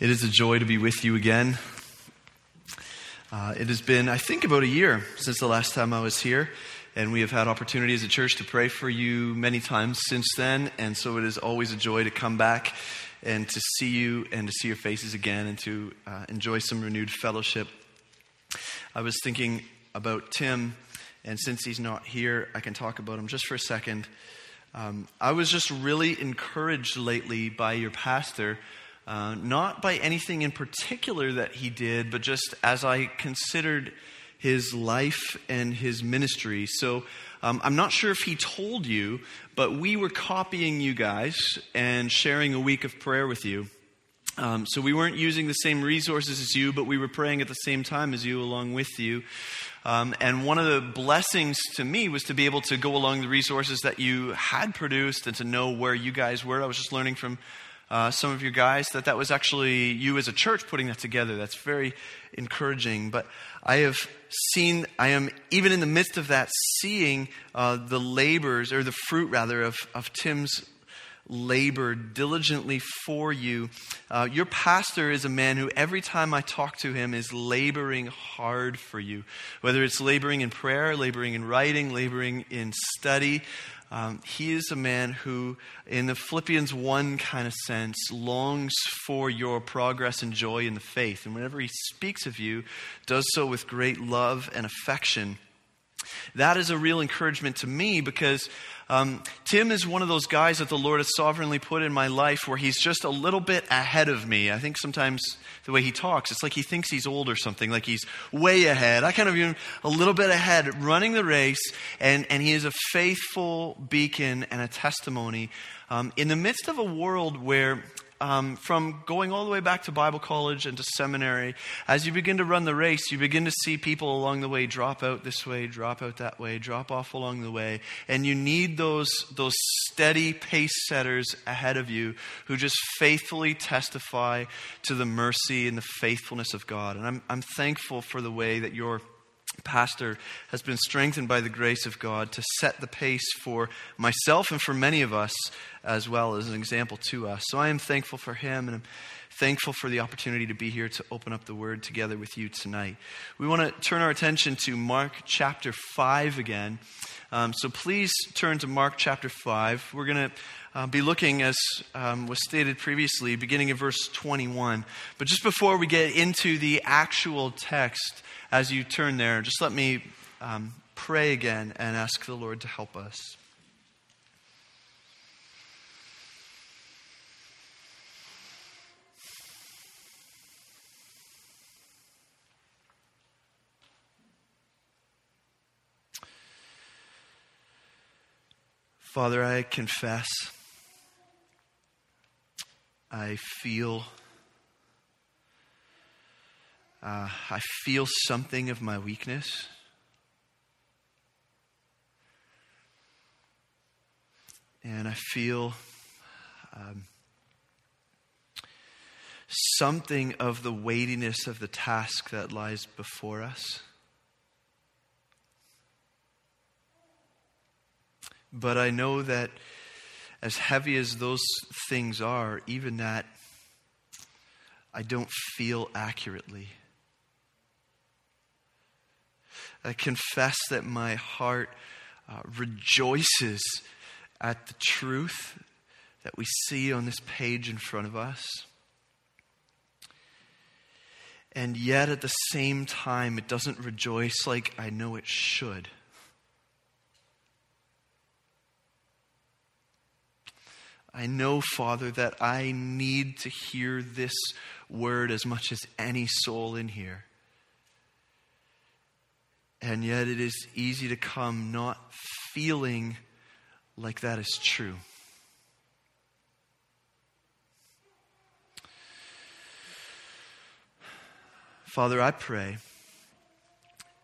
It is a joy to be with you again. Uh, it has been, I think, about a year since the last time I was here, and we have had opportunity as a church to pray for you many times since then, and so it is always a joy to come back and to see you and to see your faces again and to uh, enjoy some renewed fellowship. I was thinking about Tim, and since he's not here, I can talk about him just for a second. Um, I was just really encouraged lately by your pastor uh, not by anything in particular that he did, but just as I considered his life and his ministry. So um, I'm not sure if he told you, but we were copying you guys and sharing a week of prayer with you. Um, so we weren't using the same resources as you, but we were praying at the same time as you, along with you. Um, and one of the blessings to me was to be able to go along the resources that you had produced and to know where you guys were. I was just learning from uh, some of you guys that that was actually you as a church putting that together. That's very encouraging. But I have seen, I am even in the midst of that, seeing uh, the labors, or the fruit rather, of, of Tim's labor diligently for you. Uh, your pastor is a man who, every time I talk to him, is laboring hard for you. Whether it's laboring in prayer, laboring in writing, laboring in study. Um, he is a man who, in the Philippians 1 kind of sense, longs for your progress and joy in the faith. And whenever he speaks of you, does so with great love and affection. That is a real encouragement to me because um, Tim is one of those guys that the Lord has sovereignly put in my life where he's just a little bit ahead of me. I think sometimes the way he talks, it's like he thinks he's old or something, like he's way ahead. I kind of a little bit ahead, running the race, and, and he is a faithful beacon and a testimony um, in the midst of a world where um, from going all the way back to Bible college and to seminary, as you begin to run the race, you begin to see people along the way drop out this way, drop out that way, drop off along the way. And you need those, those steady pace setters ahead of you who just faithfully testify to the mercy and the faithfulness of God. And I'm, I'm thankful for the way that you're pastor has been strengthened by the grace of God to set the pace for myself and for many of us as well as an example to us. So I am thankful for him and I'm thankful for the opportunity to be here to open up the word together with you tonight. We want to turn our attention to Mark chapter 5 again. Um, so please turn to Mark chapter 5. We're going to uh, be looking, as um, was stated previously, beginning in verse 21. But just before we get into the actual text, as you turn there, just let me um, pray again and ask the Lord to help us. Father, I confess, I feel uh, I feel something of my weakness. And I feel um, something of the weightiness of the task that lies before us. But I know that as heavy as those things are, even that I don't feel accurately. I confess that my heart uh, rejoices at the truth that we see on this page in front of us. And yet, at the same time, it doesn't rejoice like I know it should. I know, Father, that I need to hear this word as much as any soul in here. And yet it is easy to come not feeling like that is true. Father, I pray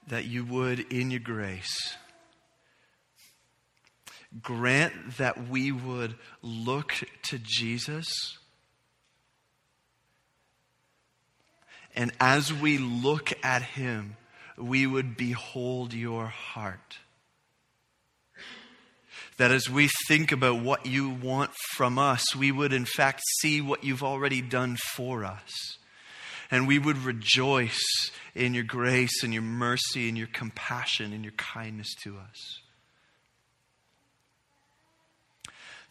that you would, in your grace, grant that we would look to Jesus. And as we look at him, we would behold your heart. That as we think about what you want from us, we would in fact see what you've already done for us. And we would rejoice in your grace and your mercy and your compassion and your kindness to us.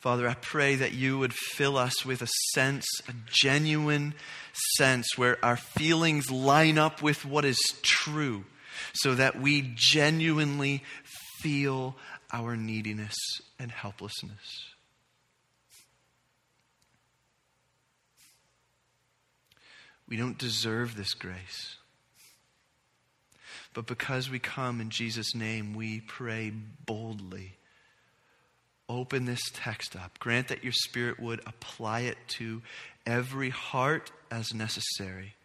Father, I pray that you would fill us with a sense, a genuine sense, where our feelings line up with what is true, so that we genuinely feel our neediness and helplessness. We don't deserve this grace. But because we come in Jesus' name, we pray boldly open this text up. Grant that your Spirit would apply it to every heart as necessary.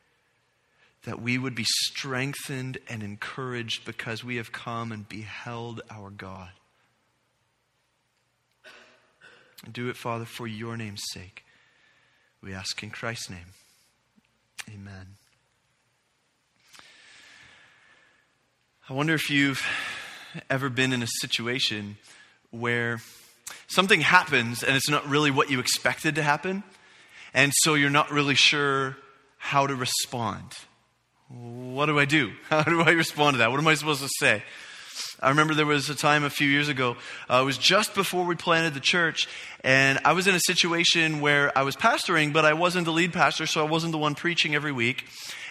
That we would be strengthened and encouraged because we have come and beheld our God. Do it, Father, for your name's sake. We ask in Christ's name. Amen. I wonder if you've ever been in a situation where something happens and it's not really what you expected to happen, and so you're not really sure how to respond. What do I do? How do I respond to that? What am I supposed to say? I remember there was a time a few years ago, uh, it was just before we planted the church, and I was in a situation where I was pastoring, but I wasn't the lead pastor, so I wasn't the one preaching every week.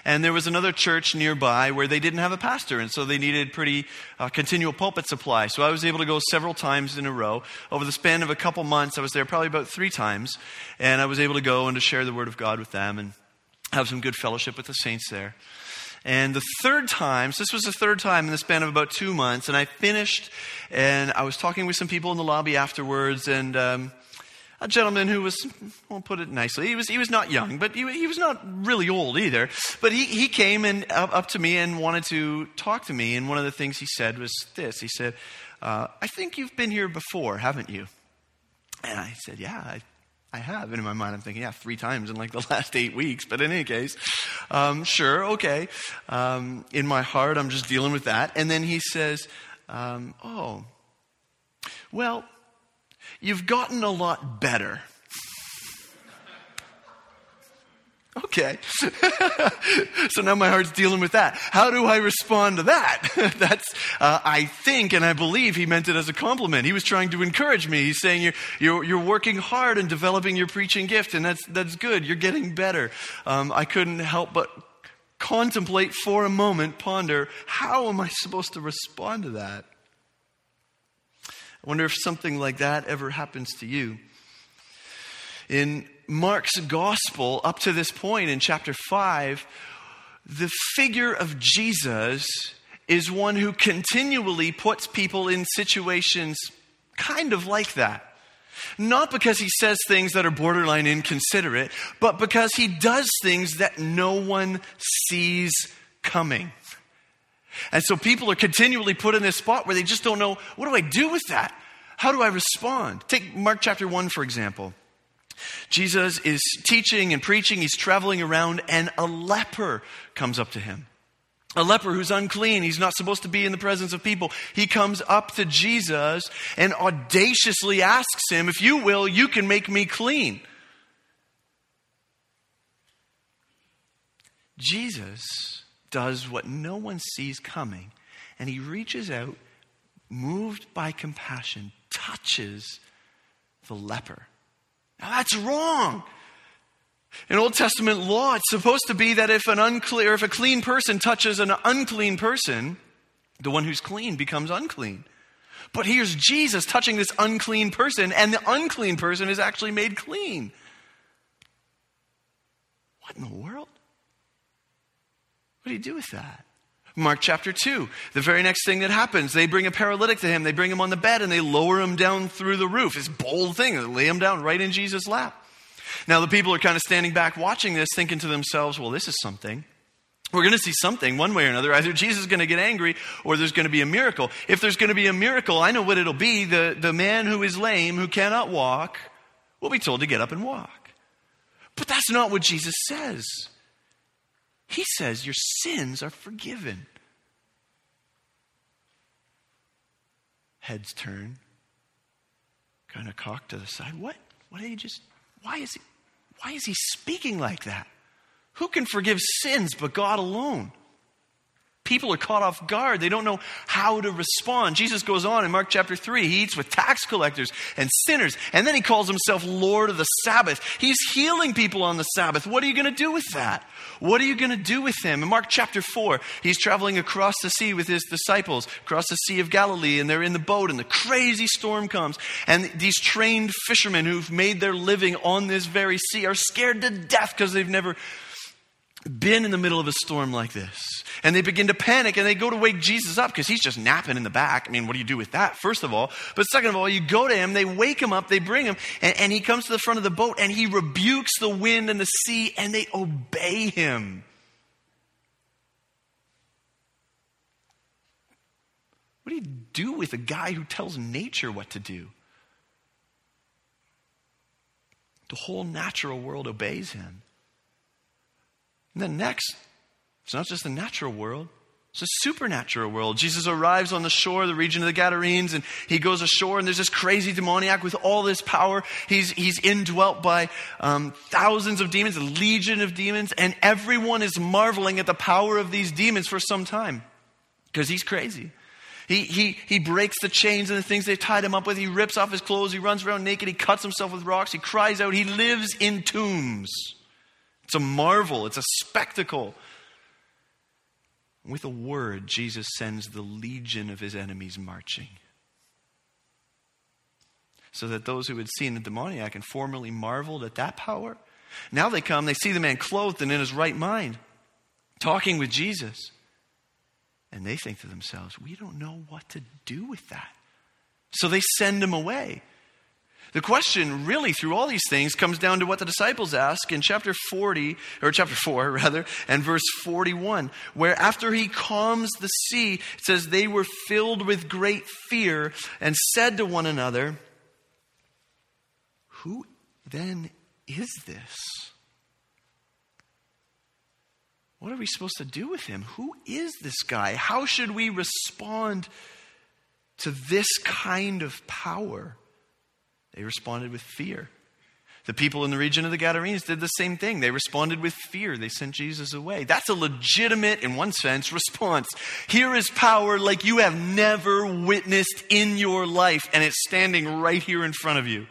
And there was another church nearby where they didn't have a pastor, and so they needed pretty uh, continual pulpit supply. So I was able to go several times in a row. Over the span of a couple months, I was there probably about three times, and I was able to go and to share the Word of God with them and have some good fellowship with the saints there. And the third time, so this was the third time in the span of about two months, and I finished, and I was talking with some people in the lobby afterwards, and um, a gentleman who was, I'll put it nicely, he was, he was not young, but he, he was not really old either. But he, he came and up, up, to me and wanted to talk to me. And one of the things he said was this He said, uh, I think you've been here before, haven't you? And I said, Yeah, I, I have. And in my mind, I'm thinking, Yeah, three times in like the last eight weeks. But in any case, um, sure, okay. Um, in my heart, I'm just dealing with that. And then he says, um, Oh, well, You've gotten a lot better. Okay. so now my heart's dealing with that. How do I respond to that? That's, uh, I think and I believe he meant it as a compliment. He was trying to encourage me. He's saying you're, you're, you're working hard and developing your preaching gift, and that's, that's good. You're getting better. Um, I couldn't help but contemplate for a moment, ponder, how am I supposed to respond to that? I wonder if something like that ever happens to you. In Mark's gospel, up to this point in chapter 5, the figure of Jesus is one who continually puts people in situations kind of like that. Not because he says things that are borderline inconsiderate, but because he does things that no one sees coming. And so people are continually put in this spot where they just don't know what do I do with that? How do I respond? Take Mark chapter 1, for example. Jesus is teaching and preaching, he's traveling around, and a leper comes up to him. A leper who's unclean, he's not supposed to be in the presence of people. He comes up to Jesus and audaciously asks him, If you will, you can make me clean. Jesus does what no one sees coming, and he reaches out, moved by compassion, touches the leper. Now that's wrong. In Old Testament law, it's supposed to be that if an unclear, if a clean person touches an unclean person, the one who's clean becomes unclean. But here's Jesus touching this unclean person, and the unclean person is actually made clean. What in the world? What do you do with that? Mark chapter 2, the very next thing that happens, they bring a paralytic to him. They bring him on the bed and they lower him down through the roof. This bold thing. They lay him down right in Jesus' lap. Now, the people are kind of standing back watching this, thinking to themselves, well, this is something. We're going to see something one way or another. Either Jesus is going to get angry or there's going to be a miracle. If there's going to be a miracle, I know what it'll be. The, the man who is lame, who cannot walk, will be told to get up and walk. But that's not what Jesus says. He says, Your sins are forgiven. Heads turn. kind of cocked to the side. What? What did he just, why is he, why is he speaking like that? Who can forgive sins but God alone? People are caught off guard. They don't know how to respond. Jesus goes on in Mark chapter 3. He eats with tax collectors and sinners, and then he calls himself Lord of the Sabbath. He's healing people on the Sabbath. What are you going to do with that? What are you going to do with him? In Mark chapter 4, he's traveling across the sea with his disciples, across the Sea of Galilee, and they're in the boat, and the crazy storm comes. And these trained fishermen who've made their living on this very sea are scared to death because they've never been in the middle of a storm like this. And they begin to panic and they go to wake Jesus up because he's just napping in the back. I mean, what do you do with that, first of all? But second of all, you go to him, they wake him up, they bring him, and, and he comes to the front of the boat and he rebukes the wind and the sea and they obey him. What do you do with a guy who tells nature what to do? The whole natural world obeys him. And then next, it's not just the natural world, it's a supernatural world. Jesus arrives on the shore, of the region of the Gadarenes, and he goes ashore, and there's this crazy demoniac with all this power. He's, he's indwelt by um, thousands of demons, a legion of demons, and everyone is marveling at the power of these demons for some time because he's crazy. He, he, he breaks the chains and the things they tied him up with. He rips off his clothes. He runs around naked. He cuts himself with rocks. He cries out. He lives in tombs. It's a marvel, it's a spectacle. With a word, Jesus sends the legion of his enemies marching. So that those who had seen the demoniac and formerly marveled at that power, now they come, they see the man clothed and in his right mind, talking with Jesus. And they think to themselves, we don't know what to do with that. So they send him away. The question, really, through all these things, comes down to what the disciples ask in chapter 40, or chapter 4, rather, and verse 41, where after he calms the sea, it says, They were filled with great fear and said to one another, Who then is this? What are we supposed to do with him? Who is this guy? How should we respond to this kind of power? They responded with fear. The people in the region of the Gadarenes did the same thing. They responded with fear. They sent Jesus away. That's a legitimate, in one sense, response. Here is power like you have never witnessed in your life, and it's standing right here in front of you.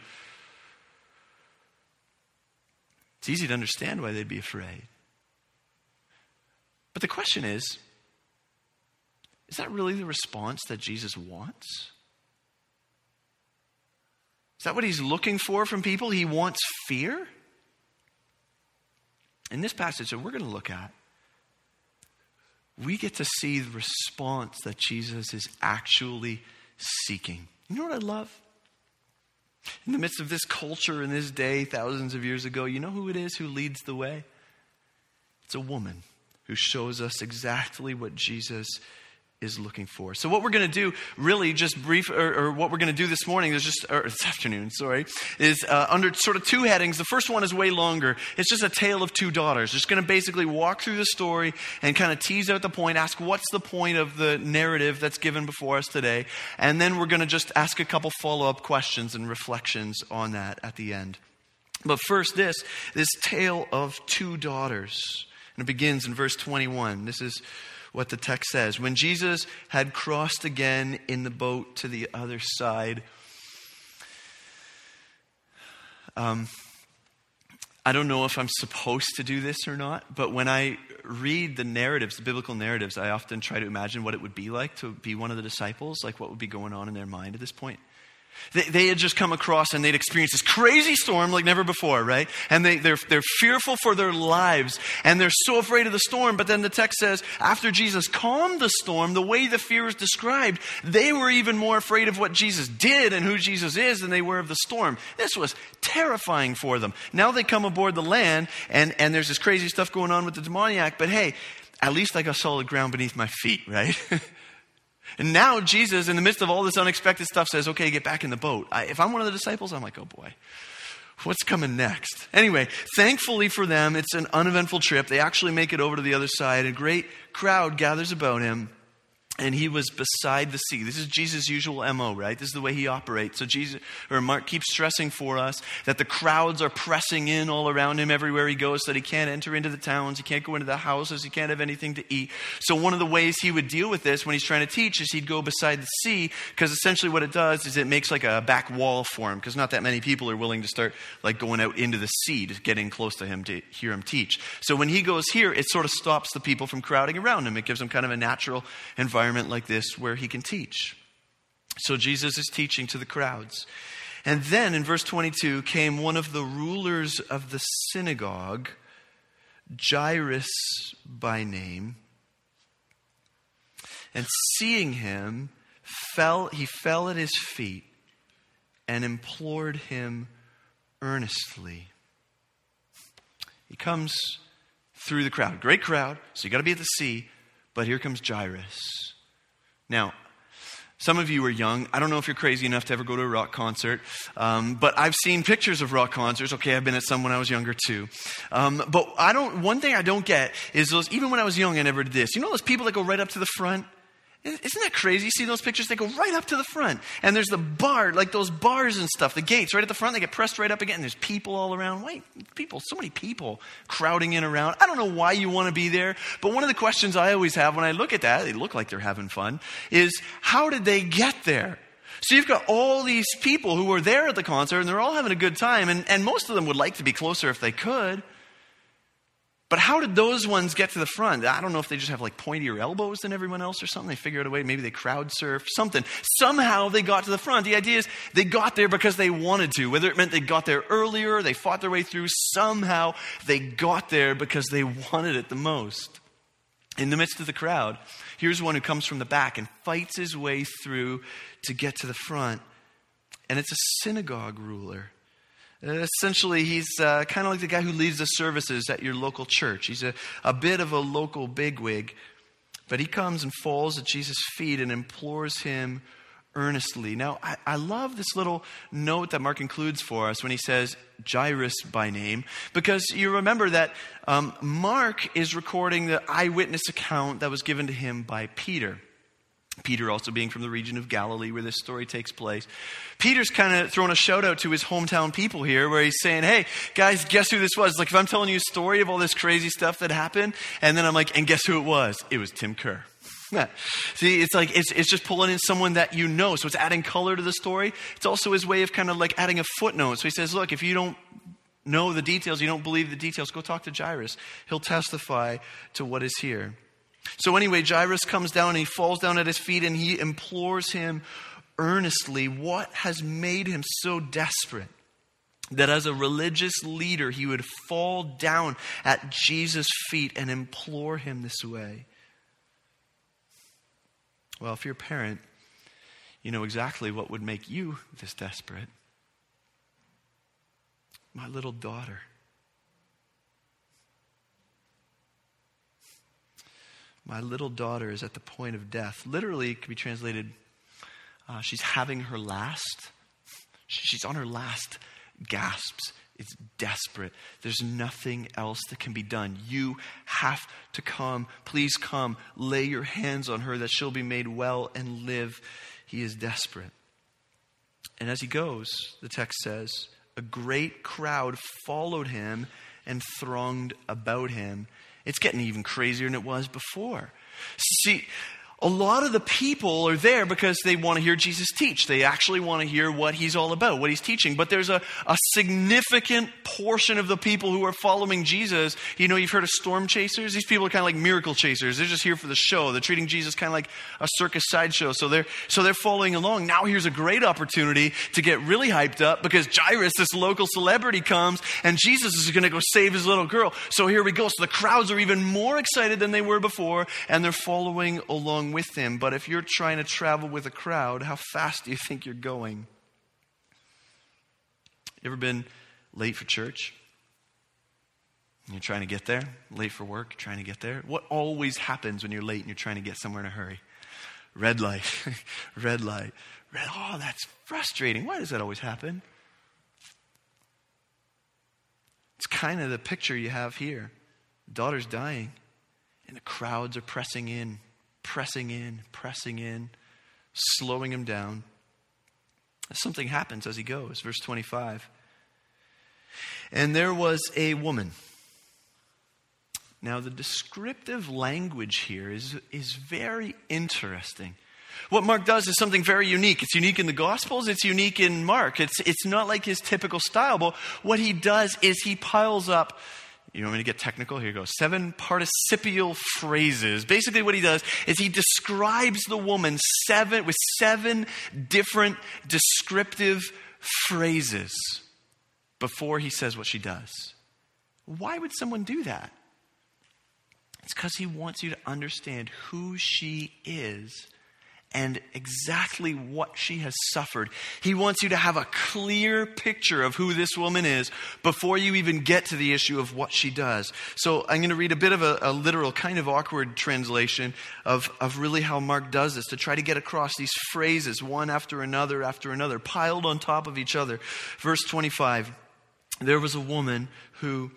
It's easy to understand why they'd be afraid. But the question is is that really the response that Jesus wants? Is that what he's looking for from people? He wants fear? In this passage that we're going to look at, we get to see the response that Jesus is actually seeking. You know what I love? In the midst of this culture in this day, thousands of years ago, you know who it is who leads the way? It's a woman who shows us exactly what Jesus is looking for. So, what we're going to do, really, just brief, or, or what we're going to do this morning, is just, or this afternoon, sorry, is uh, under sort of two headings. The first one is way longer. It's just a tale of two daughters. Just going to basically walk through the story and kind of tease out the point, ask what's the point of the narrative that's given before us today. And then we're going to just ask a couple follow up questions and reflections on that at the end. But first, this, this tale of two daughters. And it begins in verse 21. This is what the text says. When Jesus had crossed again in the boat to the other side, um, I don't know if I'm supposed to do this or not, but when I read the narratives, the biblical narratives, I often try to imagine what it would be like to be one of the disciples, like what would be going on in their mind at this point. They, had just come across and they'd experienced this crazy storm like never before, right? And they, they're, they're fearful for their lives and they're so afraid of the storm. But then the text says, after Jesus calmed the storm, the way the fear is described, they were even more afraid of what Jesus did and who Jesus is than they were of the storm. This was terrifying for them. Now they come aboard the land and, and there's this crazy stuff going on with the demoniac, but hey, at least I got solid ground beneath my feet, right? And now Jesus, in the midst of all this unexpected stuff, says, okay, get back in the boat. I, if I'm one of the disciples, I'm like, oh boy, what's coming next? Anyway, thankfully for them, it's an uneventful trip. They actually make it over to the other side. A great crowd gathers about him. And he was beside the sea. This is Jesus' usual MO, right? This is the way he operates. So Jesus or Mark keeps stressing for us that the crowds are pressing in all around him everywhere he goes, that he can't enter into the towns, he can't go into the houses, he can't have anything to eat. So one of the ways he would deal with this when he's trying to teach is he'd go beside the sea, because essentially what it does is it makes like a back wall for him, because not that many people are willing to start like going out into the sea to get in close to him to hear him teach. So when he goes here, it sort of stops the people from crowding around him. It gives him kind of a natural environment environment like this where he can teach. So Jesus is teaching to the crowds. And then in verse 22 came one of the rulers of the synagogue, Jairus by name. And seeing him, fell, he fell at his feet and implored him earnestly. He comes through the crowd. Great crowd, so you got to be at the sea, but here comes Jairus. Now, some of you are young. I don't know if you're crazy enough to ever go to a rock concert, um, but I've seen pictures of rock concerts. Okay, I've been at some when I was younger too. Um, but I don't. One thing I don't get is those. Even when I was young, I never did this. You know those people that go right up to the front isn't that crazy? You see those pictures? They go right up to the front. And there's the bar, like those bars and stuff, the gates right at the front. They get pressed right up again. And There's people all around. Wait, people, so many people crowding in around. I don't know why you want to be there, but one of the questions I always have when I look at that, they look like they're having fun, is how did they get there? So you've got all these people who are there at the concert and they're all having a good time, and, and most of them would like to be closer if they could. But how did those ones get to the front? I don't know if they just have like pointier elbows than everyone else or something. They figure out a way. Maybe they crowd surf, something. Somehow they got to the front. The idea is they got there because they wanted to. Whether it meant they got there earlier, they fought their way through, somehow they got there because they wanted it the most. In the midst of the crowd, here's one who comes from the back and fights his way through to get to the front. And it's a synagogue ruler. Essentially, he's uh, kind of like the guy who leads the services at your local church. He's a, a bit of a local bigwig, but he comes and falls at Jesus' feet and implores him earnestly. Now, I, I, love this little note that Mark includes for us when he says Jairus by name, because you remember that um, Mark is recording the eyewitness account that was given to him by Peter. Peter also being from the region of Galilee where this story takes place. Peter's kind of throwing a shout out to his hometown people here where he's saying, Hey, guys, guess who this was? Like, if I'm telling you a story of all this crazy stuff that happened, and then I'm like, And guess who it was? It was Tim Kerr. See, it's like, it's, it's just pulling in someone that you know. So it's adding color to the story. It's also his way of kind of like adding a footnote. So he says, Look, if you don't know the details, you don't believe the details, go talk to Jairus. He'll testify to what is here. So, anyway, Jairus comes down and he falls down at his feet and he implores him earnestly what has made him so desperate that as a religious leader he would fall down at Jesus' feet and implore him this way. Well, if you're a parent, you know exactly what would make you this desperate. My little daughter. My little daughter is at the point of death. Literally, it could be translated, uh, she's having her last. She's on her last gasps. It's desperate. There's nothing else that can be done. You have to come. Please come. Lay your hands on her that she'll be made well and live. He is desperate. And as he goes, the text says, a great crowd followed him and thronged about him. It's getting even crazier than it was before. See, a lot of the people are there because they want to hear Jesus teach. They actually want to hear what he's all about, what he's teaching. But there's a, a significant portion of the people who are following Jesus. You know, you've heard of storm chasers. These people are kind of like miracle chasers. They're just here for the show. They're treating Jesus kind of like a circus sideshow. So they're, so they're following along. Now here's a great opportunity to get really hyped up because Jairus, this local celebrity, comes and Jesus is going to go save his little girl. So here we go. So the crowds are even more excited than they were before and they're following along with him. But if you're trying to travel with a crowd, how fast do you think you're going? You ever been late for church? You're trying to get there, late for work, trying to get there. What always happens when you're late and you're trying to get somewhere in a hurry? Red light, red light, red. Oh, that's frustrating. Why does that always happen? It's kind of the picture you have here. Daughter's dying, and the crowds are pressing in pressing in, pressing in, slowing him down. Something happens as he goes. Verse 25. And there was a woman. Now, the descriptive language here is, is very interesting. What Mark does is something very unique. It's unique in the Gospels, it's unique in Mark. It's, it's not like his typical style, but what he does is he piles up you want me to get technical? Here you go. Seven participial phrases. Basically, what he does is he describes the woman seven with seven different descriptive phrases before he says what she does. Why would someone do that? It's because he wants you to understand who she is and exactly what she has suffered. He wants you to have a clear picture of who this woman is before you even get to the issue of what she does. So I'm going to read a bit of a, a, literal, kind of awkward translation of, of really how Mark does this to try to get across these phrases, one after another after another, piled on top of each other. Verse 25 There was a woman who,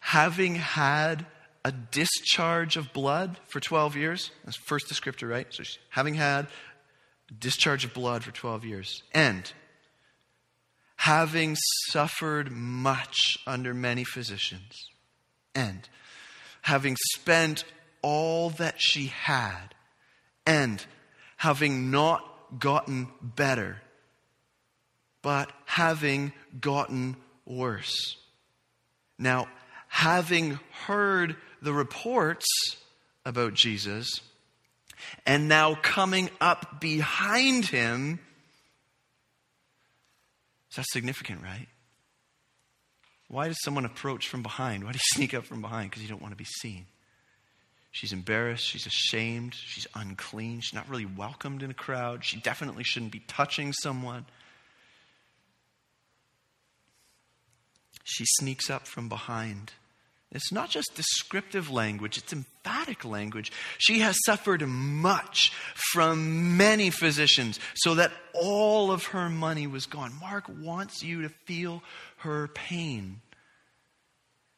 having had a discharge of blood for 12 years. That's first descriptor, right? So she's having had a discharge of blood for 12 years. And having suffered much under many physicians. And having spent all that she had. And having not gotten better, but having gotten worse. Now, having heard the reports about Jesus, and now coming up behind him. Is that significant, right? Why does someone approach from behind? Why do you sneak up from behind? Because you don't want to be seen. She's embarrassed. She's ashamed. She's unclean. She's not really welcomed in a crowd. She definitely shouldn't be touching someone. She sneaks up from behind. It's not just descriptive language, it's emphatic language. She has suffered much from many physicians so that all of her money was gone. Mark wants you to feel her pain,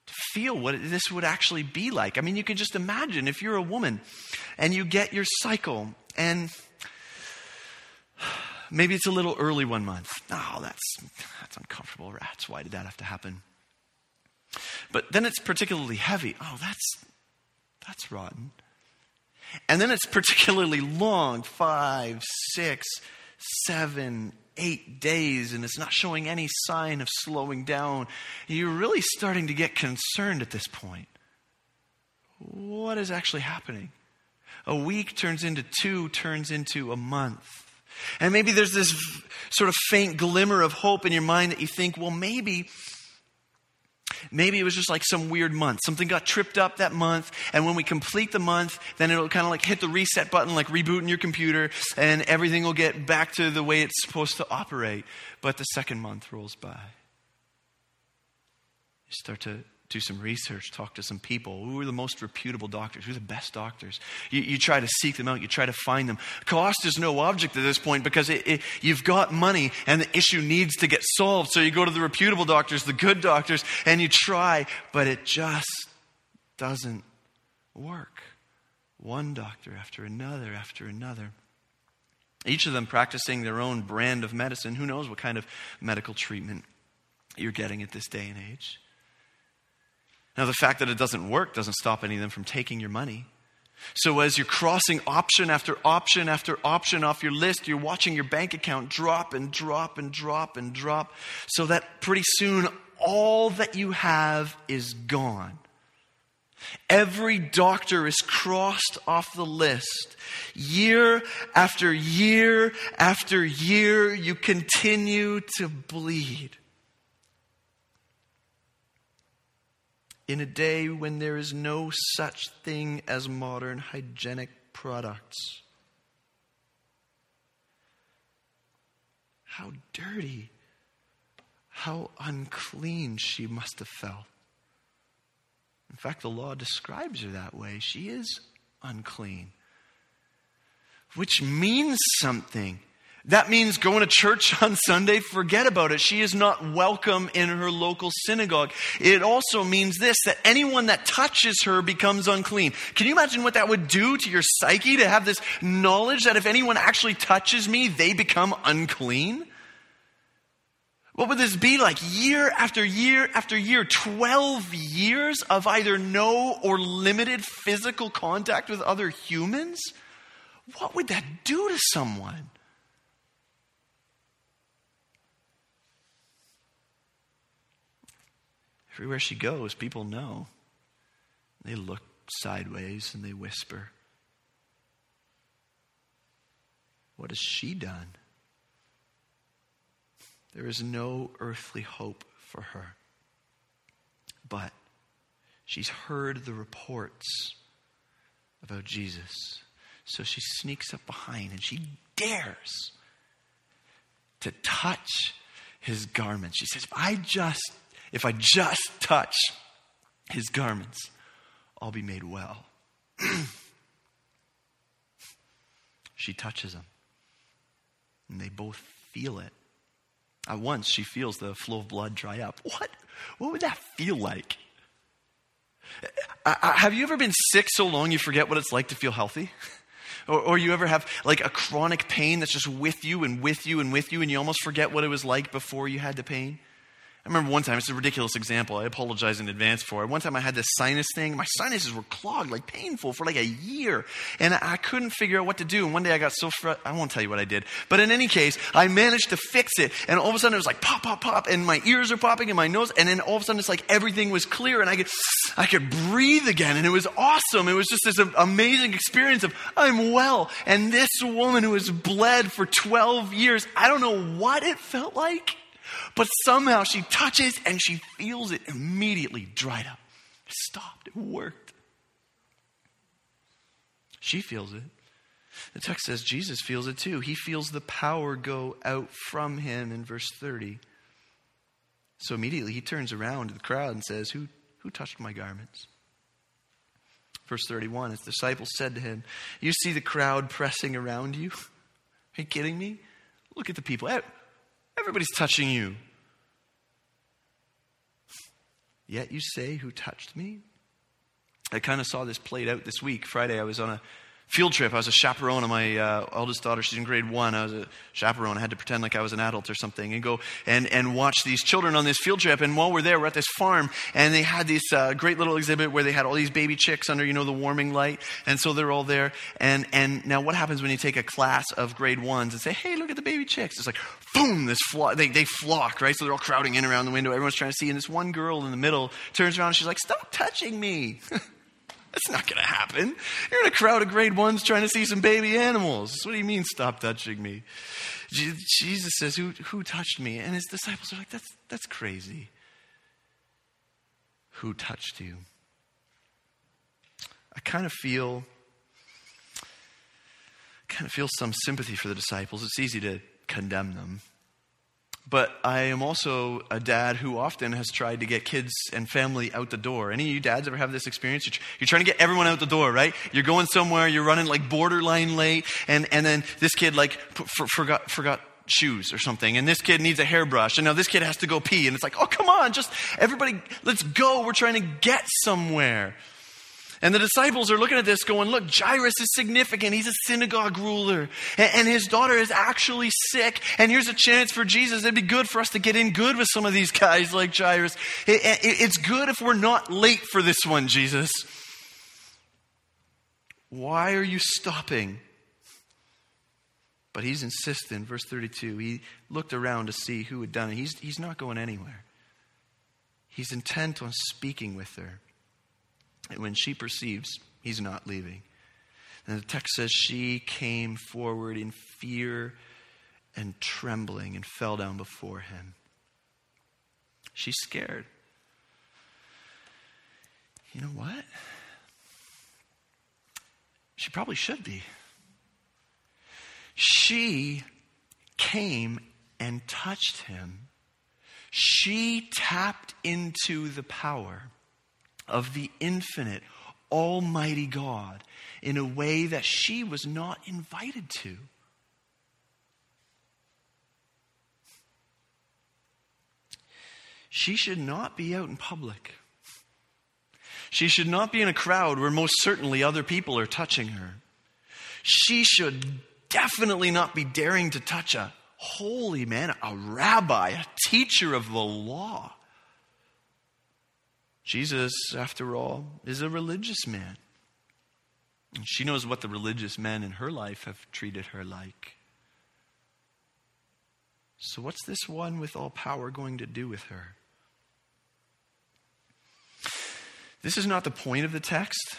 to feel what this would actually be like. I mean, you can just imagine if you're a woman and you get your cycle and maybe it's a little early one month. Oh, that's, that's uncomfortable. Rats, why did that have to happen? But then it's particularly heavy. Oh, that's, that's rotten. And then it's particularly long five, six, seven, eight days, and it's not showing any sign of slowing down. You're really starting to get concerned at this point. What is actually happening? A week turns into two, turns into a month. And maybe there's this sort of faint glimmer of hope in your mind that you think, well, maybe Maybe it was just like some weird month. Something got tripped up that month, and when we complete the month, then it'll kind of like hit the reset button, like rebooting your computer, and everything will get back to the way it's supposed to operate. But the second month rolls by. You start to do some research, talk to some people. Who are the most reputable doctors? Who are the best doctors? You, you try to seek them out, you try to find them. Cost is no object at this point because it, it, you've got money and the issue needs to get solved. So you go to the reputable doctors, the good doctors, and you try, but it just doesn't work. One doctor after another after another. Each of them practicing their own brand of medicine. Who knows what kind of medical treatment you're getting at this day and age? Now, the fact that it doesn't work doesn't stop any of them from taking your money. So, as you're crossing option after option after option off your list, you're watching your bank account drop and drop and drop and drop, so that pretty soon all that you have is gone. Every doctor is crossed off the list. Year after year after year, you continue to bleed. In a day when there is no such thing as modern hygienic products. How dirty, how unclean she must have felt. In fact, the law describes her that way. She is unclean, which means something That means going to church on Sunday, forget about it. She is not welcome in her local synagogue. It also means this that anyone that touches her becomes unclean. Can you imagine what that would do to your psyche to have this knowledge that if anyone actually touches me, they become unclean? What would this be like year after year after year? 12 years of either no or limited physical contact with other humans? What would that do to someone? Everywhere she goes, people know. They look sideways and they whisper, What has she done? There is no earthly hope for her. But she's heard the reports about Jesus. So she sneaks up behind and she dares to touch his garment. She says, If I just, if I just touch his garments, I'll be made well. she touches him. And they both feel it. At once, she feels the flow of blood dry up. What? What would that feel like? have you ever been sick so long you forget what it's like to feel healthy? Or, or, you ever have like a chronic pain that's just with you and with you and with you, and you almost forget what it was like before you had the pain? I remember one time, it's a ridiculous example. I apologize in advance for it. One time I had this sinus thing. My sinuses were clogged, like painful for like a year. And I couldn't figure out what to do. And one day I got so frustrated. I won't tell you what I did. But in any case, I managed to fix it. And all of a sudden it was like pop, pop, pop. And my ears are popping and my nose. And then all of a sudden it's like everything was clear and I could, I could breathe again. And it was awesome. It was just this amazing experience of I'm well. And this woman who has bled for 12 years, I don't know what it felt like. But somehow she touches and she feels it immediately dried up. It stopped. It worked. She feels it. The text says Jesus feels it too. He feels the power go out from him in verse 30. So immediately he turns around to the crowd and says, Who, who touched my garments? Verse 31 His disciples said to him, You see the crowd pressing around you? Are you kidding me? Look at the people. Everybody's touching you. Yet you say, Who touched me? I kind of saw this played out this week. Friday, I was on a field trip. I was a chaperone of my uh, eldest daughter. She's in grade one. I was a chaperone. I had to pretend like I was an adult or something and go and, and watch these children on this field trip. And while we're there, we're at this farm and they had this uh, great little exhibit where they had all these baby chicks under, you know, the warming light. And so they're all there. And, and now what happens when you take a class of grade ones and say, hey, look at the baby chicks? It's like, boom, this flock, they, they flock, right? So they're all crowding in around the window. Everyone's trying to see. And this one girl in the middle turns around and she's like, stop touching me. That's not going to happen. You're in a crowd of grade ones trying to see some baby animals. What do you mean, stop touching me? Jesus says, Who, who touched me? And his disciples are like, That's, that's crazy. Who touched you? I kind of feel kind of feel some sympathy for the disciples. It's easy to condemn them. But I am also a dad who often has tried to get kids and family out the door. Any of you dads ever have this experience? You're, trying to get everyone out the door, right? You're going somewhere, you're running like borderline late, and, and then this kid like for, forgot, forgot shoes or something, and this kid needs a hairbrush, and now this kid has to go pee, and it's like, oh, come on, just everybody, let's go. We're trying to get somewhere. And the disciples are looking at this going, look, Jairus is significant. He's a synagogue ruler. And, his daughter is actually sick. And here's a chance for Jesus. It'd be good for us to get in good with some of these guys like Jairus. it's good if we're not late for this one, Jesus. Why are you stopping? But he's insistent. Verse 32, he looked around to see who had done it. He's, he's not going anywhere. He's intent on speaking with her. And when she perceives he's not leaving, and the text says she came forward in fear and trembling and fell down before him. She's scared. You know what? She probably should be. She came and touched him. She tapped into the power of the infinite, almighty God in a way that she was not invited to. She should not be out in public. She should not be in a crowd where most certainly other people are touching her. She should definitely not be daring to touch a holy man, a rabbi, a teacher of the law. Jesus, after all, is a religious man. And she knows what the religious men in her life have treated her like. So, what's this one with all power going to do with her? This is not the point of the text.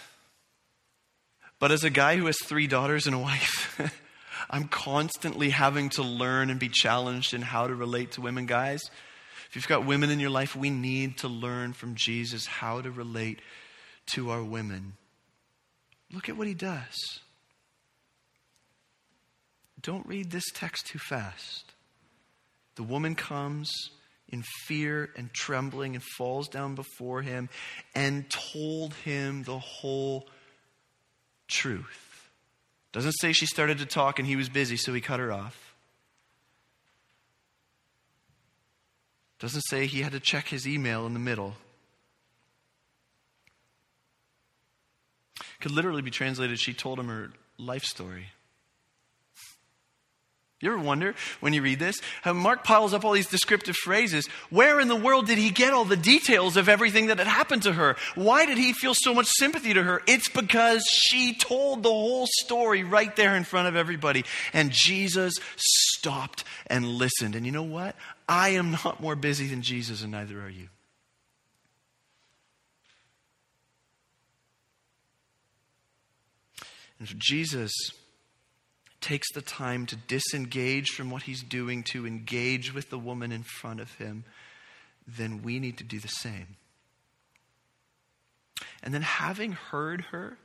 But as a guy who has three daughters and a wife, I'm constantly having to learn and be challenged in how to relate to women, guys. If you've got women in your life, we need to learn from Jesus how to relate to our women. Look at what he does. Don't read this text too fast. The woman comes in fear and trembling and falls down before him and told him the whole truth. Doesn't say she started to talk and he was busy, so he cut her off. Doesn't say he had to check his email in the middle. Could literally be translated, she told him her life story. You ever wonder when you read this how Mark piles up all these descriptive phrases? Where in the world did he get all the details of everything that had happened to her? Why did he feel so much sympathy to her? It's because she told the whole story right there in front of everybody. And Jesus stopped and listened. And you know what? I am not more busy than Jesus, and neither are you. And so Jesus takes the time to disengage from what he's doing to engage with the woman in front of him, then we need to do the same. And then, having heard her,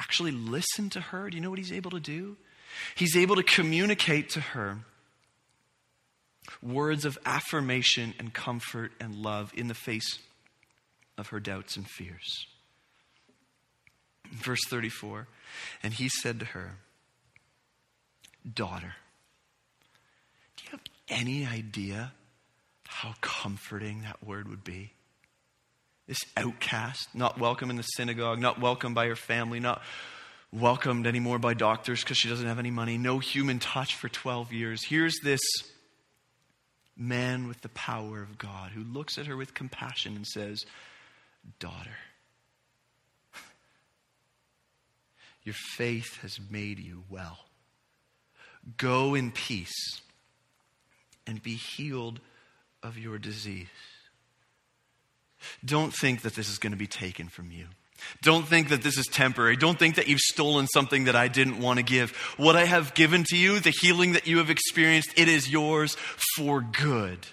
actually listen to her, do you know what he's able to do? He's able to communicate to her words of affirmation and comfort and love in the face of her doubts and fears. Verse 34 And he said to her, daughter. Do you have any idea how comforting that word would be? This outcast, not welcome in the synagogue, not welcomed by her family, not welcomed anymore by doctors because she doesn't have any money, no human touch for 12 years. Here's this man with the power of God who looks at her with compassion and says, Daughter, your faith has made you well. Go in peace and be healed of your disease. Don't think that this is going to be taken from you. Don't think that this is temporary. Don't think that you've stolen something that I didn't want to give. What I have given to you, the healing that you have experienced, it is yours for good.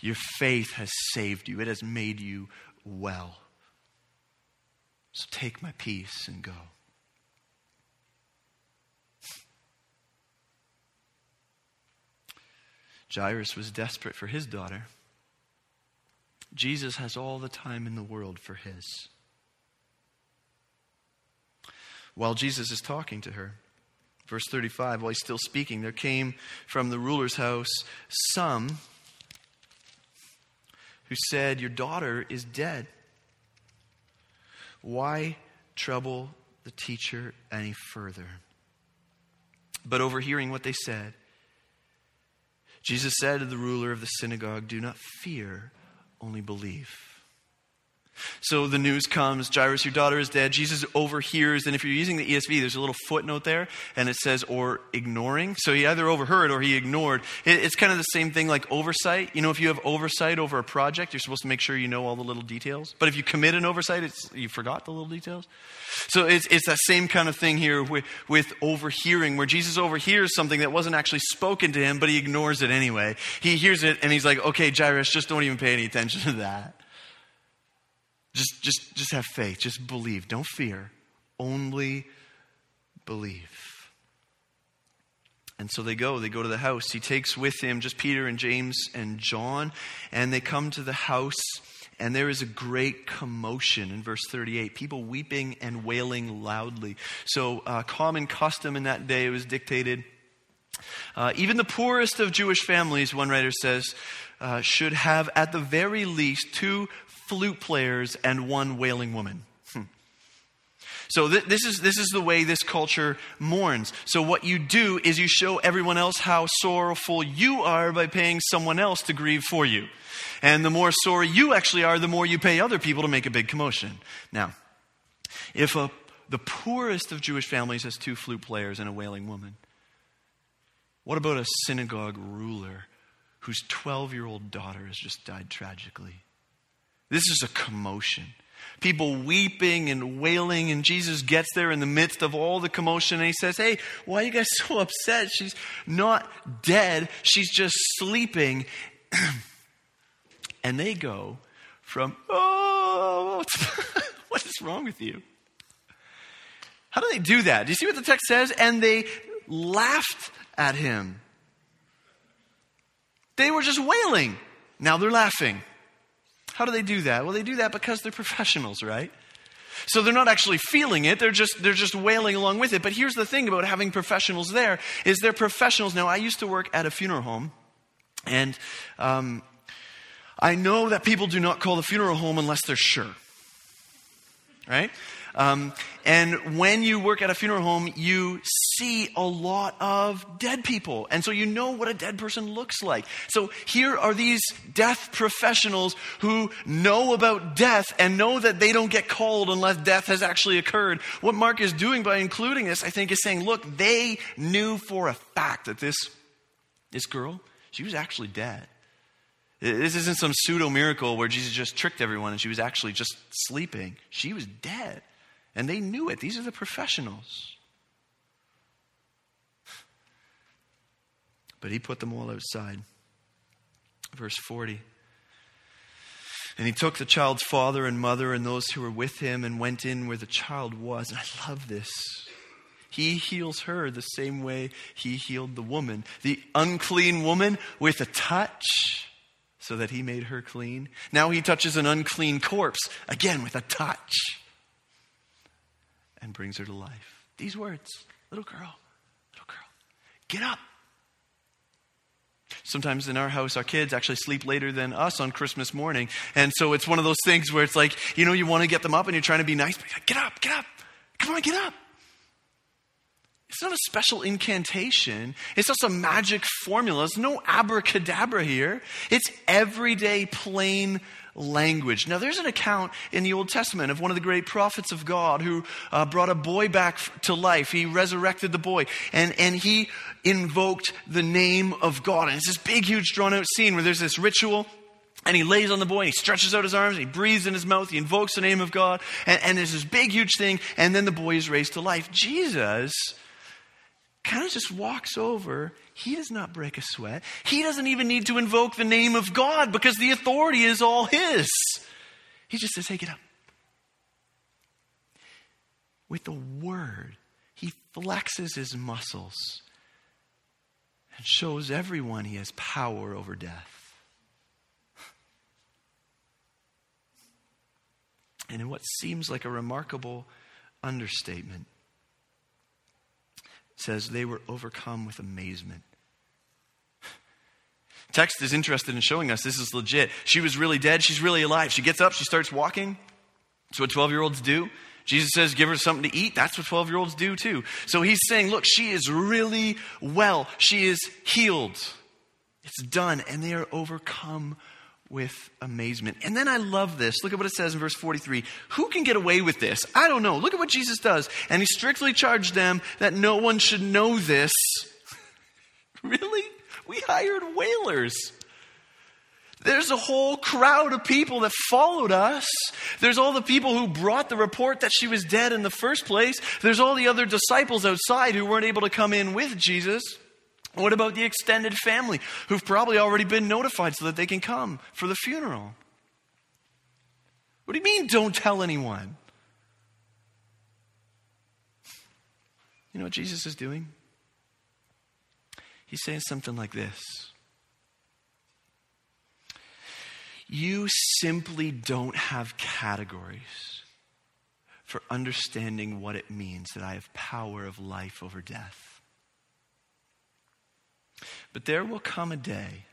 Your faith has saved you, it has made you well. So take my peace and go. Jairus was desperate for his daughter. Jesus has all the time in the world for his. While Jesus is talking to her, verse 35, while he's still speaking, there came from the ruler's house some who said, Your daughter is dead. Why trouble the teacher any further? But overhearing what they said, Jesus said to the ruler of the synagogue, Do not fear, only believe. So the news comes Jairus, your daughter is dead. Jesus overhears, and if you're using the ESV, there's a little footnote there, and it says, or ignoring. So he either overheard or he ignored. It's kind of the same thing like oversight. You know, if you have oversight over a project, you're supposed to make sure you know all the little details. But if you commit an oversight, it's, you forgot the little details. So it's, it's that same kind of thing here with, with overhearing, where Jesus overhears something that wasn't actually spoken to him, but he ignores it anyway. He hears it, and he's like, okay, Jairus, just don't even pay any attention to that. Just, just, just have faith. Just believe. Don't fear. Only believe. And so they go. They go to the house. He takes with him just Peter and James and John. And they come to the house. And there is a great commotion in verse 38 people weeping and wailing loudly. So, uh, common custom in that day was dictated. Uh, even the poorest of Jewish families, one writer says, uh, should have, at the very least, two flute players and one wailing woman. Hmm. So th- this is this is the way this culture mourns. So what you do is you show everyone else how sorrowful you are by paying someone else to grieve for you. And the more sorry you actually are, the more you pay other people to make a big commotion. Now, if a, the poorest of Jewish families has two flute players and a wailing woman, what about a synagogue ruler whose 12 year old daughter has just died tragically? This is a commotion. People weeping and wailing, and Jesus gets there in the midst of all the commotion and he says, Hey, why are you guys so upset? She's not dead, she's just sleeping. and they go from, Oh, what is wrong with you? How do they do that? Do you see what the text says? And they laughed at him. They were just wailing. Now they're laughing. How do they do that? Well, they do that because they're professionals, right? So they're not actually feeling it, they're just, they're just wailing along with it. But here's the thing about having professionals there is they're professionals. Now, I used to work at a funeral home, and um, I know that people do not call the funeral home unless they're sure. Right? Um, and when you work at a funeral home, you see a lot of dead people. And so you know what a dead person looks like. So here are these death professionals who know about death and know that they don't get called unless death has actually occurred. What Mark is doing by including this, I think, is saying, look, they knew for a fact that this, this girl, she was actually dead. This isn't some pseudo miracle where Jesus just tricked everyone and she was actually just sleeping. She was dead. And they knew it. These are the professionals. But he put them all outside. Verse 40. And he took the child's father and mother and those who were with him and went in where the child was. And I love this. He heals her the same way he healed the woman. The unclean woman with a touch so that he made her clean. Now he touches an unclean corpse, again with a touch and brings her to life. These words little girl, little girl, get up. Sometimes in our house, our kids actually sleep later than us on Christmas morning. And so it's one of those things where it's like, you know, you want to get them up and you're trying to be nice, but like, get up, get up. Come on, get up. It's not a special incantation. It's not some magic formula. There's no abracadabra here. It's everyday plain language. Now, there's an account in the Old Testament of one of the great prophets of God who uh, brought a boy back to life. He resurrected the boy and, and he invoked the name of God. And it's this big, huge, drawn out scene where there's this ritual. And he lays on the boy, and he stretches out his arms, and he breathes in his mouth, he invokes the name of God, and, and there's this big, huge thing, and then the boy is raised to life. Jesus kind of just walks over. He does not break a sweat. He doesn't even need to invoke the name of God because the authority is all his. He just says, hey, get up. With the word, he flexes his muscles and shows everyone he has power over death. And in what seems like a remarkable understatement, says they were overcome with amazement. Text is interested in showing us this is legit. She was really dead. She's really alive. She gets up. She starts walking. That's what 12 year olds do. Jesus says, give her something to eat. That's what 12 year olds do too. So he's saying, look, she is really well. She is healed. It's done. And they are overcome with amazement. And then I love this. Look at what it says in verse 43. Who can get away with this? I don't know. Look at what Jesus does. And he strictly charged them that no one should know this. really? We hired wailers. There's a whole crowd of people that followed us. There's all the people who brought the report that she was dead in the first place. There's all the other disciples outside who weren't able to come in with Jesus. What about the extended family who've probably already been notified so that they can come for the funeral? What do you mean, don't tell anyone? You know what Jesus is doing? He's saying something like this You simply don't have categories for understanding what it means that I have power of life over death. But there will come a day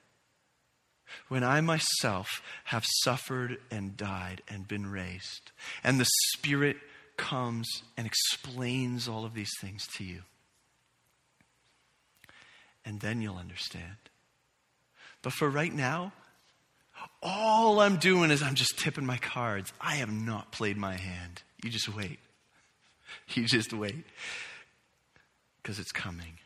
when I myself have suffered and died and been raised, and the Spirit comes and explains all of these things to you. And then you'll understand. But for right now, all I'm doing is I'm just tipping my cards. I have not played my hand. You just wait. You just wait. Because it's coming.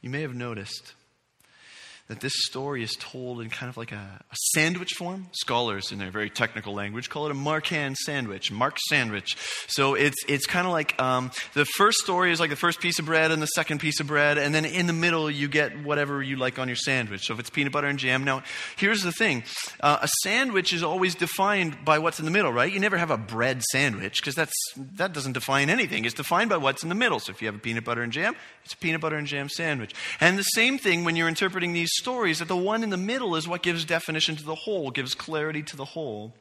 You may have noticed that this story is told in kind of like a, a, sandwich form. Scholars, in their very technical language, call it a Markan sandwich, Mark sandwich. So it's, it's kind of like um, the first story is like the first piece of bread and the second piece of bread, and then in the middle you get whatever you like on your sandwich. So if it's peanut butter and jam. Now, here's the thing uh, a sandwich is always defined by what's in the middle, right? You never have a bread sandwich because that doesn't define anything. It's defined by what's in the middle. So if you have a peanut butter and jam, it's a peanut butter and jam sandwich. And the same thing when you're interpreting these stories, that the one in the middle is what gives definition to the whole, gives clarity to the whole.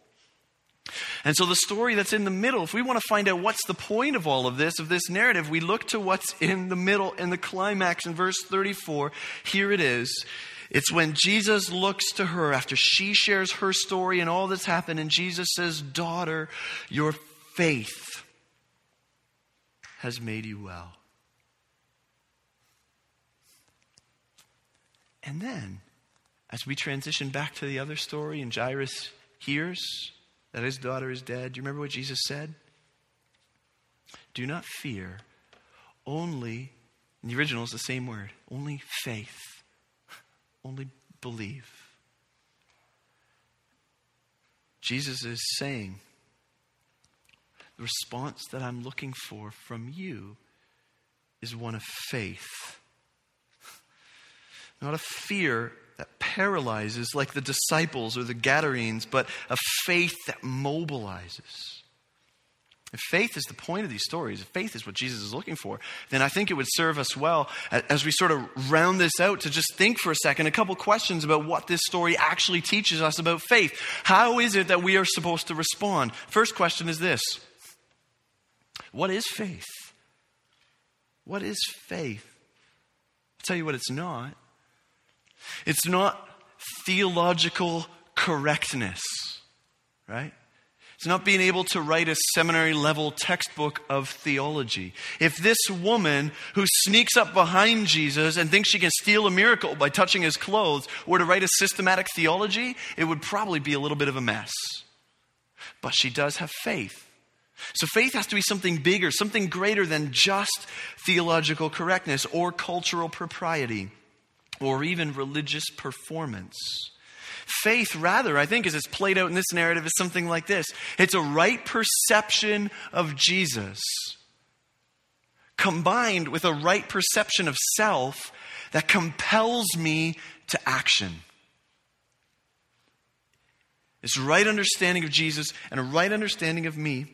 And so, the story that's in the middle, if we want to find out what's the point of all of this, of this narrative, we look to what's in the middle, in the climax in verse 34. Here it is. It's when Jesus looks to her after she shares her story and all that's happened, and Jesus says, Daughter, your faith has made you well. And then, as we transition back to the other story, and Jairus hears that his daughter is dead, do you remember what Jesus said? Do not fear, only, in the original is the same word, only faith, only believe. Jesus is saying, the response that I'm looking for from you is one of faith not a fear that paralyzes like the disciples or the Gadarenes, but a faith that mobilizes. If faith is the point of these stories, if faith is what Jesus is looking for, then I think it would serve us well as we sort of round this out to just think for a second a couple questions about what this story actually teaches us about faith. How is it that we are supposed to respond? First question is this What is faith? What is faith? I'll tell you what it's not. It's not theological correctness, right? It's not being able to write a seminary level textbook of theology. If this woman who sneaks up behind Jesus and thinks she can steal a miracle by touching his clothes were to write a systematic theology, it would probably be a little bit of a mess. But she does have faith. So faith has to be something bigger, something greater than just theological correctness or cultural propriety or even religious performance. Faith, rather, I think, as it's played out in this narrative, is something like this it's a right perception of Jesus combined with a right perception of self that compels me to action. It's right understanding of Jesus and a right understanding of me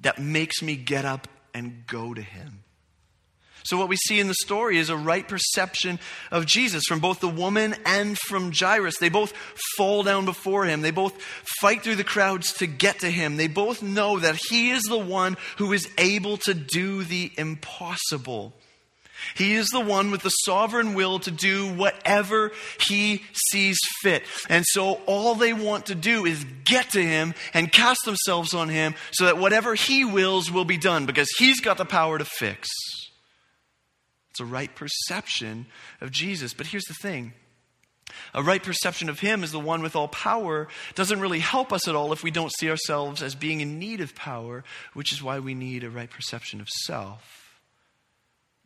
that makes me get up and go to Him. So, what we see in the story is a right perception of Jesus from both the woman and from Jairus. They both fall down before him. They both fight through the crowds to get to him. They both know that he is the one who is able to do the impossible. He is the one with the sovereign will to do whatever he sees fit. And so all they want to do is get to him and cast themselves on him so that whatever he wills will be done because he's got the power to fix. It's a right perception of Jesus. But here's the thing a right perception of Him as the one with all power doesn't really help us at all if we don't see ourselves as being in need of power, which is why we need a right perception of self.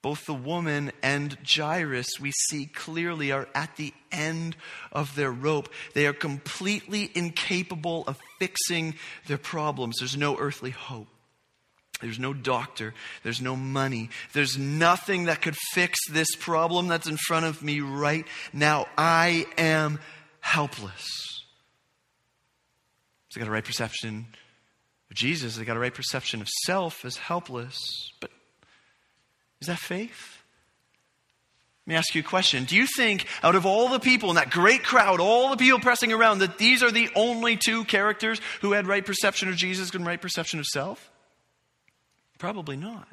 Both the woman and Jairus, we see clearly, are at the end of their rope. They are completely incapable of fixing their problems. There's no earthly hope. There's no doctor. There's no money. There's nothing that could fix this problem that's in front of me right now. I am helpless. So they got a right perception of Jesus. They got a right perception of self as helpless. But is that faith? Let me ask you a question. Do you think, out of all the people in that great crowd, all the people pressing around, that these are the only two characters who had right perception of Jesus and right perception of self? Probably not.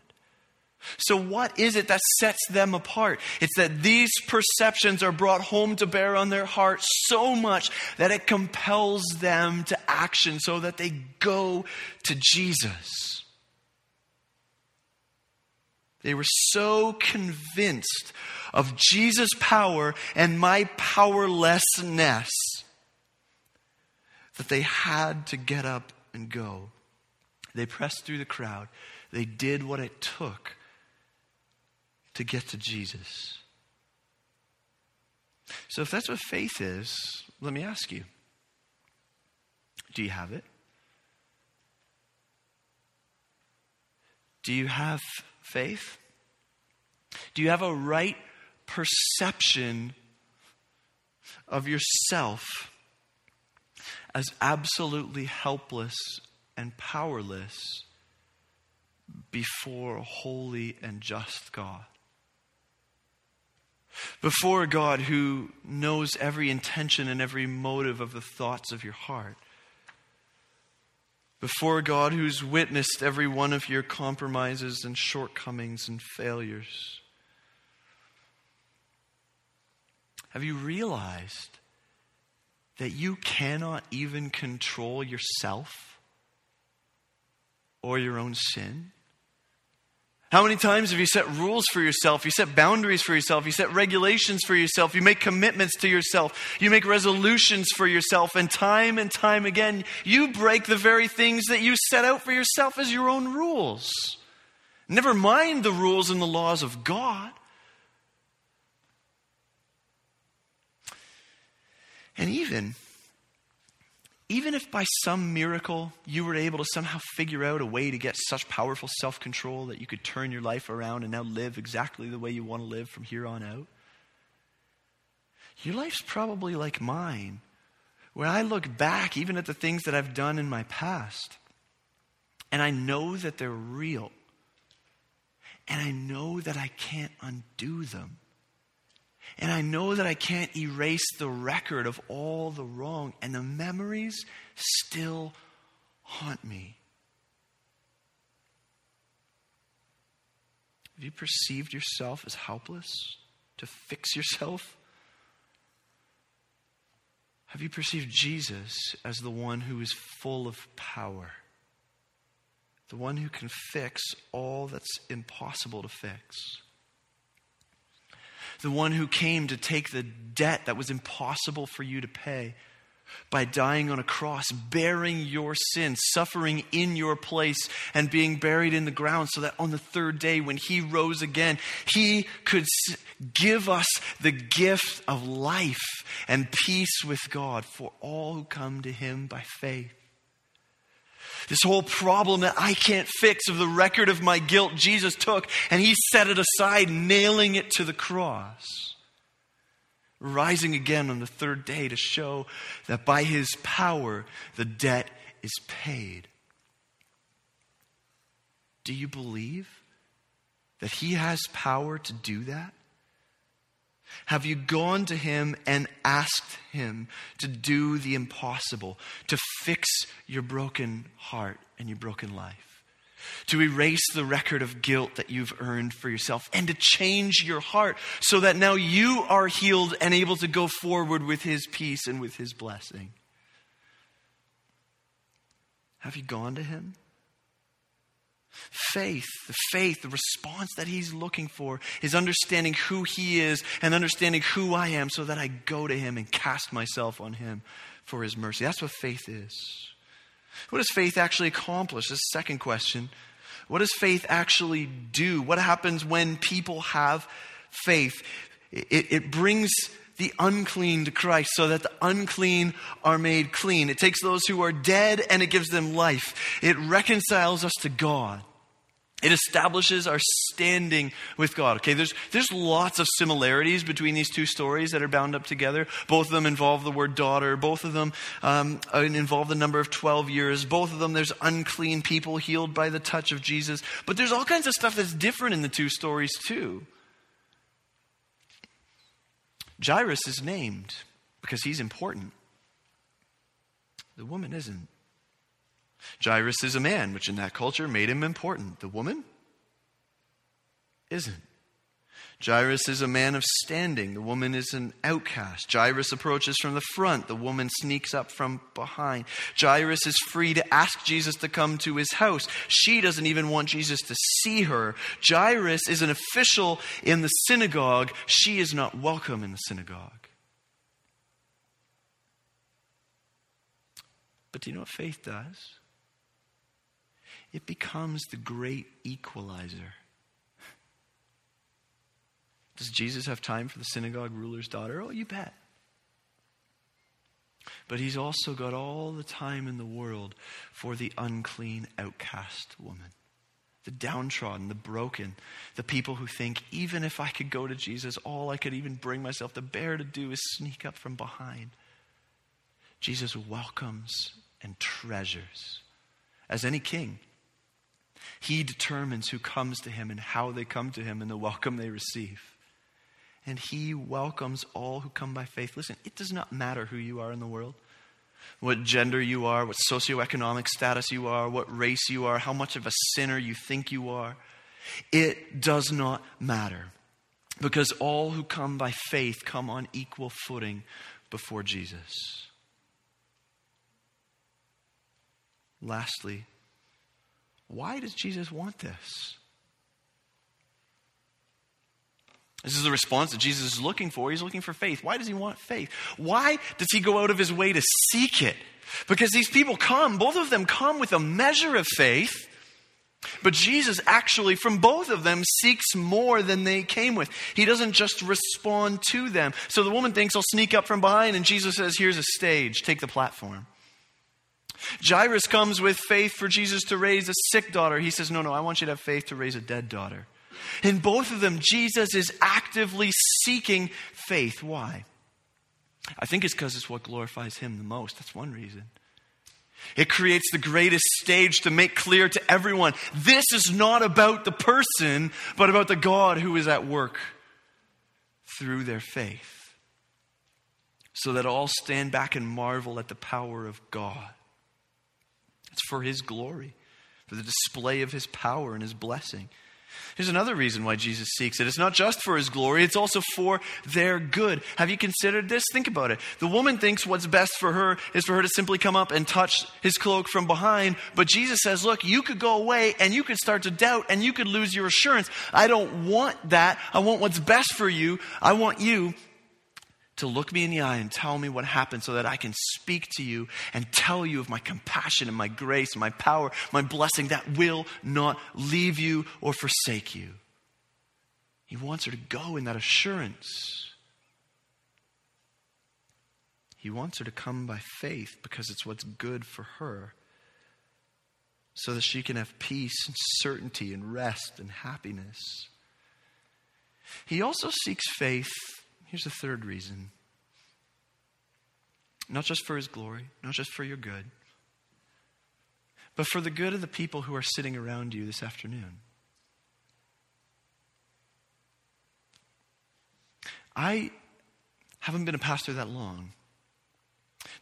So, what is it that sets them apart? It's that these perceptions are brought home to bear on their heart so much that it compels them to action so that they go to Jesus. They were so convinced of Jesus' power and my powerlessness that they had to get up and go. They pressed through the crowd. They did what it took to get to Jesus. So, if that's what faith is, let me ask you do you have it? Do you have faith? Do you have a right perception of yourself as absolutely helpless and powerless before a holy and just God? before a God who knows every intention and every motive of the thoughts of your heart, before God who's witnessed every one of your compromises and shortcomings and failures. Have you realized that you cannot even control yourself or your own sin? How many times have you set rules for yourself? You set boundaries for yourself. You set regulations for yourself. You make commitments to yourself. You make resolutions for yourself. And time and time again, you break the very things that you set out for yourself as your own rules. Never mind the rules and the laws of God. And even even if by some miracle you were able to somehow figure out a way to get such powerful self control that you could turn your life around and now live exactly the way you want to live from here on out, your life's probably like mine. When I look back, even at the things that I've done in my past, and I know that they're real, and I know that I can't undo them. And I know that I can't erase the record of all the wrong, and the memories still haunt me. Have you perceived yourself as helpless to fix yourself? Have you perceived Jesus as the one who is full of power? The one who can fix all that's impossible to fix? The one who came to take the debt that was impossible for you to pay by dying on a cross, bearing your sin, suffering in your place, and being buried in the ground, so that on the third day, when he rose again, he could give us the gift of life and peace with God for all who come to him by faith. This whole problem that I can't fix of the record of my guilt, Jesus took and he set it aside, nailing it to the cross. Rising again on the third day to show that by his power the debt is paid. Do you believe that he has power to do that? Have you gone to him and asked him to do the impossible, to fix your broken heart and your broken life? To erase the record of guilt that you've earned for yourself and to change your heart so that now you are healed and able to go forward with his peace and with his blessing. Have you gone to him? Faith, the faith, the response that he's looking for is understanding who he is and understanding who I am so that I go to him and cast myself on him for his mercy. That's what faith is. What does faith actually accomplish? This second question. What does faith actually do? What happens when people have faith? It, it brings the unclean to Christ so that the unclean are made clean. It takes those who are dead and it gives them life. It reconciles us to God. It establishes our standing with God. Okay, there's, there's lots of similarities between these two stories that are bound up together. Both of them involve the word daughter. Both of them um, involve the number of 12 years. Both of them, there's unclean people healed by the touch of Jesus. But there's all kinds of stuff that's different in the two stories, too. Jairus is named because he's important. The woman isn't. Jairus is a man, which in that culture made him important. The woman? isn't. Jairus is a man of standing. The woman is an outcast. Jairus approaches from the front. The woman sneaks up from behind. Jairus is free to ask Jesus to come to his house. She doesn't even want Jesus to see her. Jairus is an official in the synagogue. She is not welcome in the synagogue. But do you know what faith does? It becomes the great equalizer. Does Jesus have time for the synagogue ruler's daughter? Oh, you bet. But he's also got all the time in the world for the unclean, outcast woman, the downtrodden, the broken, the people who think, even if I could go to Jesus, all I could even bring myself to bear to do is sneak up from behind. Jesus welcomes and treasures. As any king, he determines who comes to him and how they come to him and the welcome they receive and he welcomes all who come by faith. Listen, it does not matter who you are in the world, what gender you are, what socioeconomic status you are, what race you are, how much of a sinner you think you are. It does not matter because all who come by faith come on equal footing before Jesus. Lastly, why does Jesus want this? This is the response that Jesus is looking for. He's looking for faith. Why does he want faith? Why does he go out of his way to seek it? Because these people come, both of them come with a measure of faith, but Jesus actually, from both of them, seeks more than they came with. He doesn't just respond to them. So the woman thinks, I'll sneak up from behind, and Jesus says, Here's a stage, take the platform. Jairus comes with faith for Jesus to raise a sick daughter. He says, No, no, I want you to have faith to raise a dead daughter. In both of them, Jesus is actively seeking faith. Why? I think it's because it's what glorifies him the most. That's one reason. It creates the greatest stage to make clear to everyone this is not about the person, but about the God who is at work through their faith. So that all stand back and marvel at the power of God. It's for His glory, for the display of His power and His blessing. Here's another reason why Jesus seeks it. It's not just for his glory, it's also for their good. Have you considered this? Think about it. The woman thinks what's best for her is for her to simply come up and touch his cloak from behind. But Jesus says, Look, you could go away and you could start to doubt and you could lose your assurance. I don't want that. I want what's best for you. I want you to look me in the eye and tell me what happened so that I can speak to you and tell you of my compassion and my grace, and my power, my blessing that will not leave you or forsake you. He wants her to go in that assurance. He wants her to come by faith because it's what's good for her so that she can have peace and certainty and rest and happiness. He also seeks faith Here's the third reason not just for his glory, not just for your good, but for the good of the people who are sitting around you this afternoon. I haven't been a pastor that long,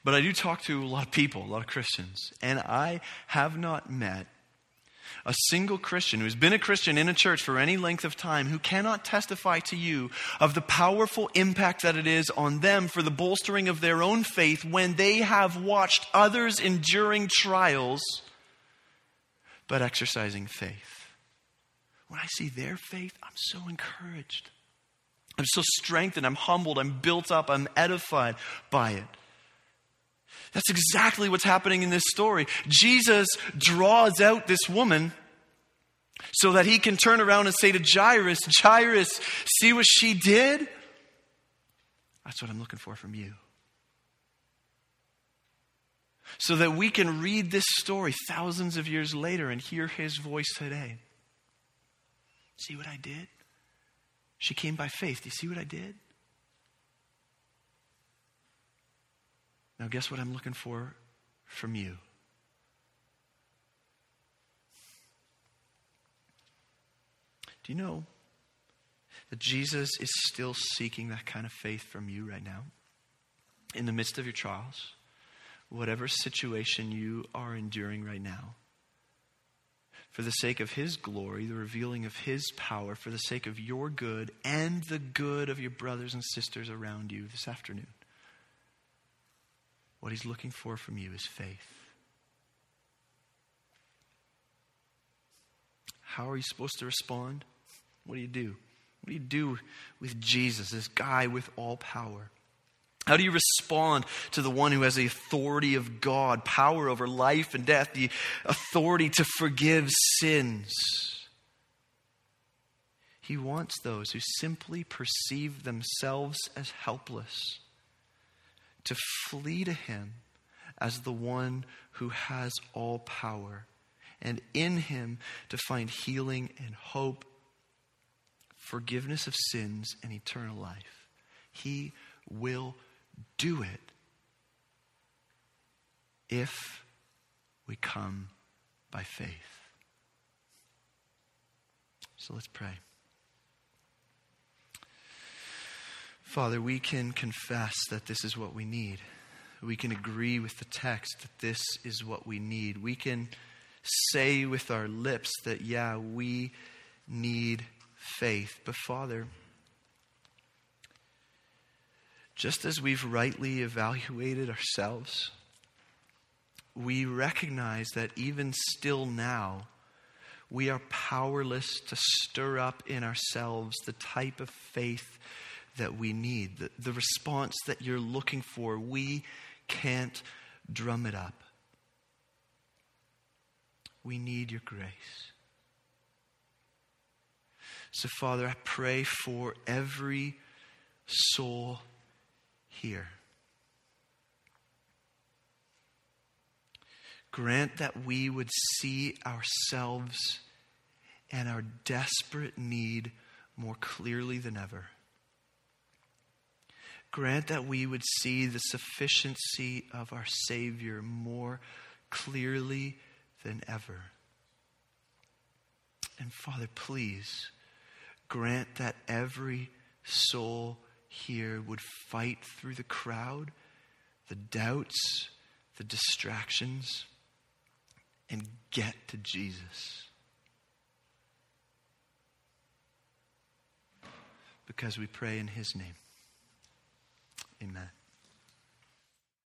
but I do talk to a lot of people, a lot of Christians, and I have not met a single Christian who's been a Christian in a church for any length of time who cannot testify to you of the powerful impact that it is on them for the bolstering of their own faith when they have watched others enduring trials but exercising faith. When I see their faith, I'm so encouraged. I'm so strengthened. I'm humbled. I'm built up. I'm edified by it. That's exactly what's happening in this story. Jesus draws out this woman so that he can turn around and say to Jairus, Jairus, see what she did? That's what I'm looking for from you. So that we can read this story thousands of years later and hear his voice today. See what I did? She came by faith. Do you see what I did? Now, guess what I'm looking for from you? Do you know that Jesus is still seeking that kind of faith from you right now? In the midst of your trials, whatever situation you are enduring right now, for the sake of His glory, the revealing of His power, for the sake of your good and the good of your brothers and sisters around you this afternoon. What He's looking for from you is faith. How are you supposed to respond? What do you do? What do you do with Jesus, this guy with all power? How do you respond to the one who has the authority of God, power over life and death, the authority to forgive sins? He wants those who simply perceive themselves as helpless to flee to Him as the one who has all power, and in Him to find healing and hope, forgiveness of sins, and eternal life. He will do it if we come by faith. So let's pray. Father, we can confess that this is what we need. We can agree with the text that this is what we need. We can say with our lips that, yeah, we need faith. But, Father, just as we've rightly evaluated ourselves, we recognize that even still now, we are powerless to stir up in ourselves the type of faith that we need, the, the response that you're looking for. We can't drum it up. We need your grace. So, Father, I pray for every soul here. Grant that we would see ourselves and our desperate need more clearly than ever. Grant that we would see the sufficiency of our Savior more clearly than ever. And Father, please grant that every soul here would fight through the crowd, the doubts, the distractions, and get to Jesus. Because we pray in His name. Amen.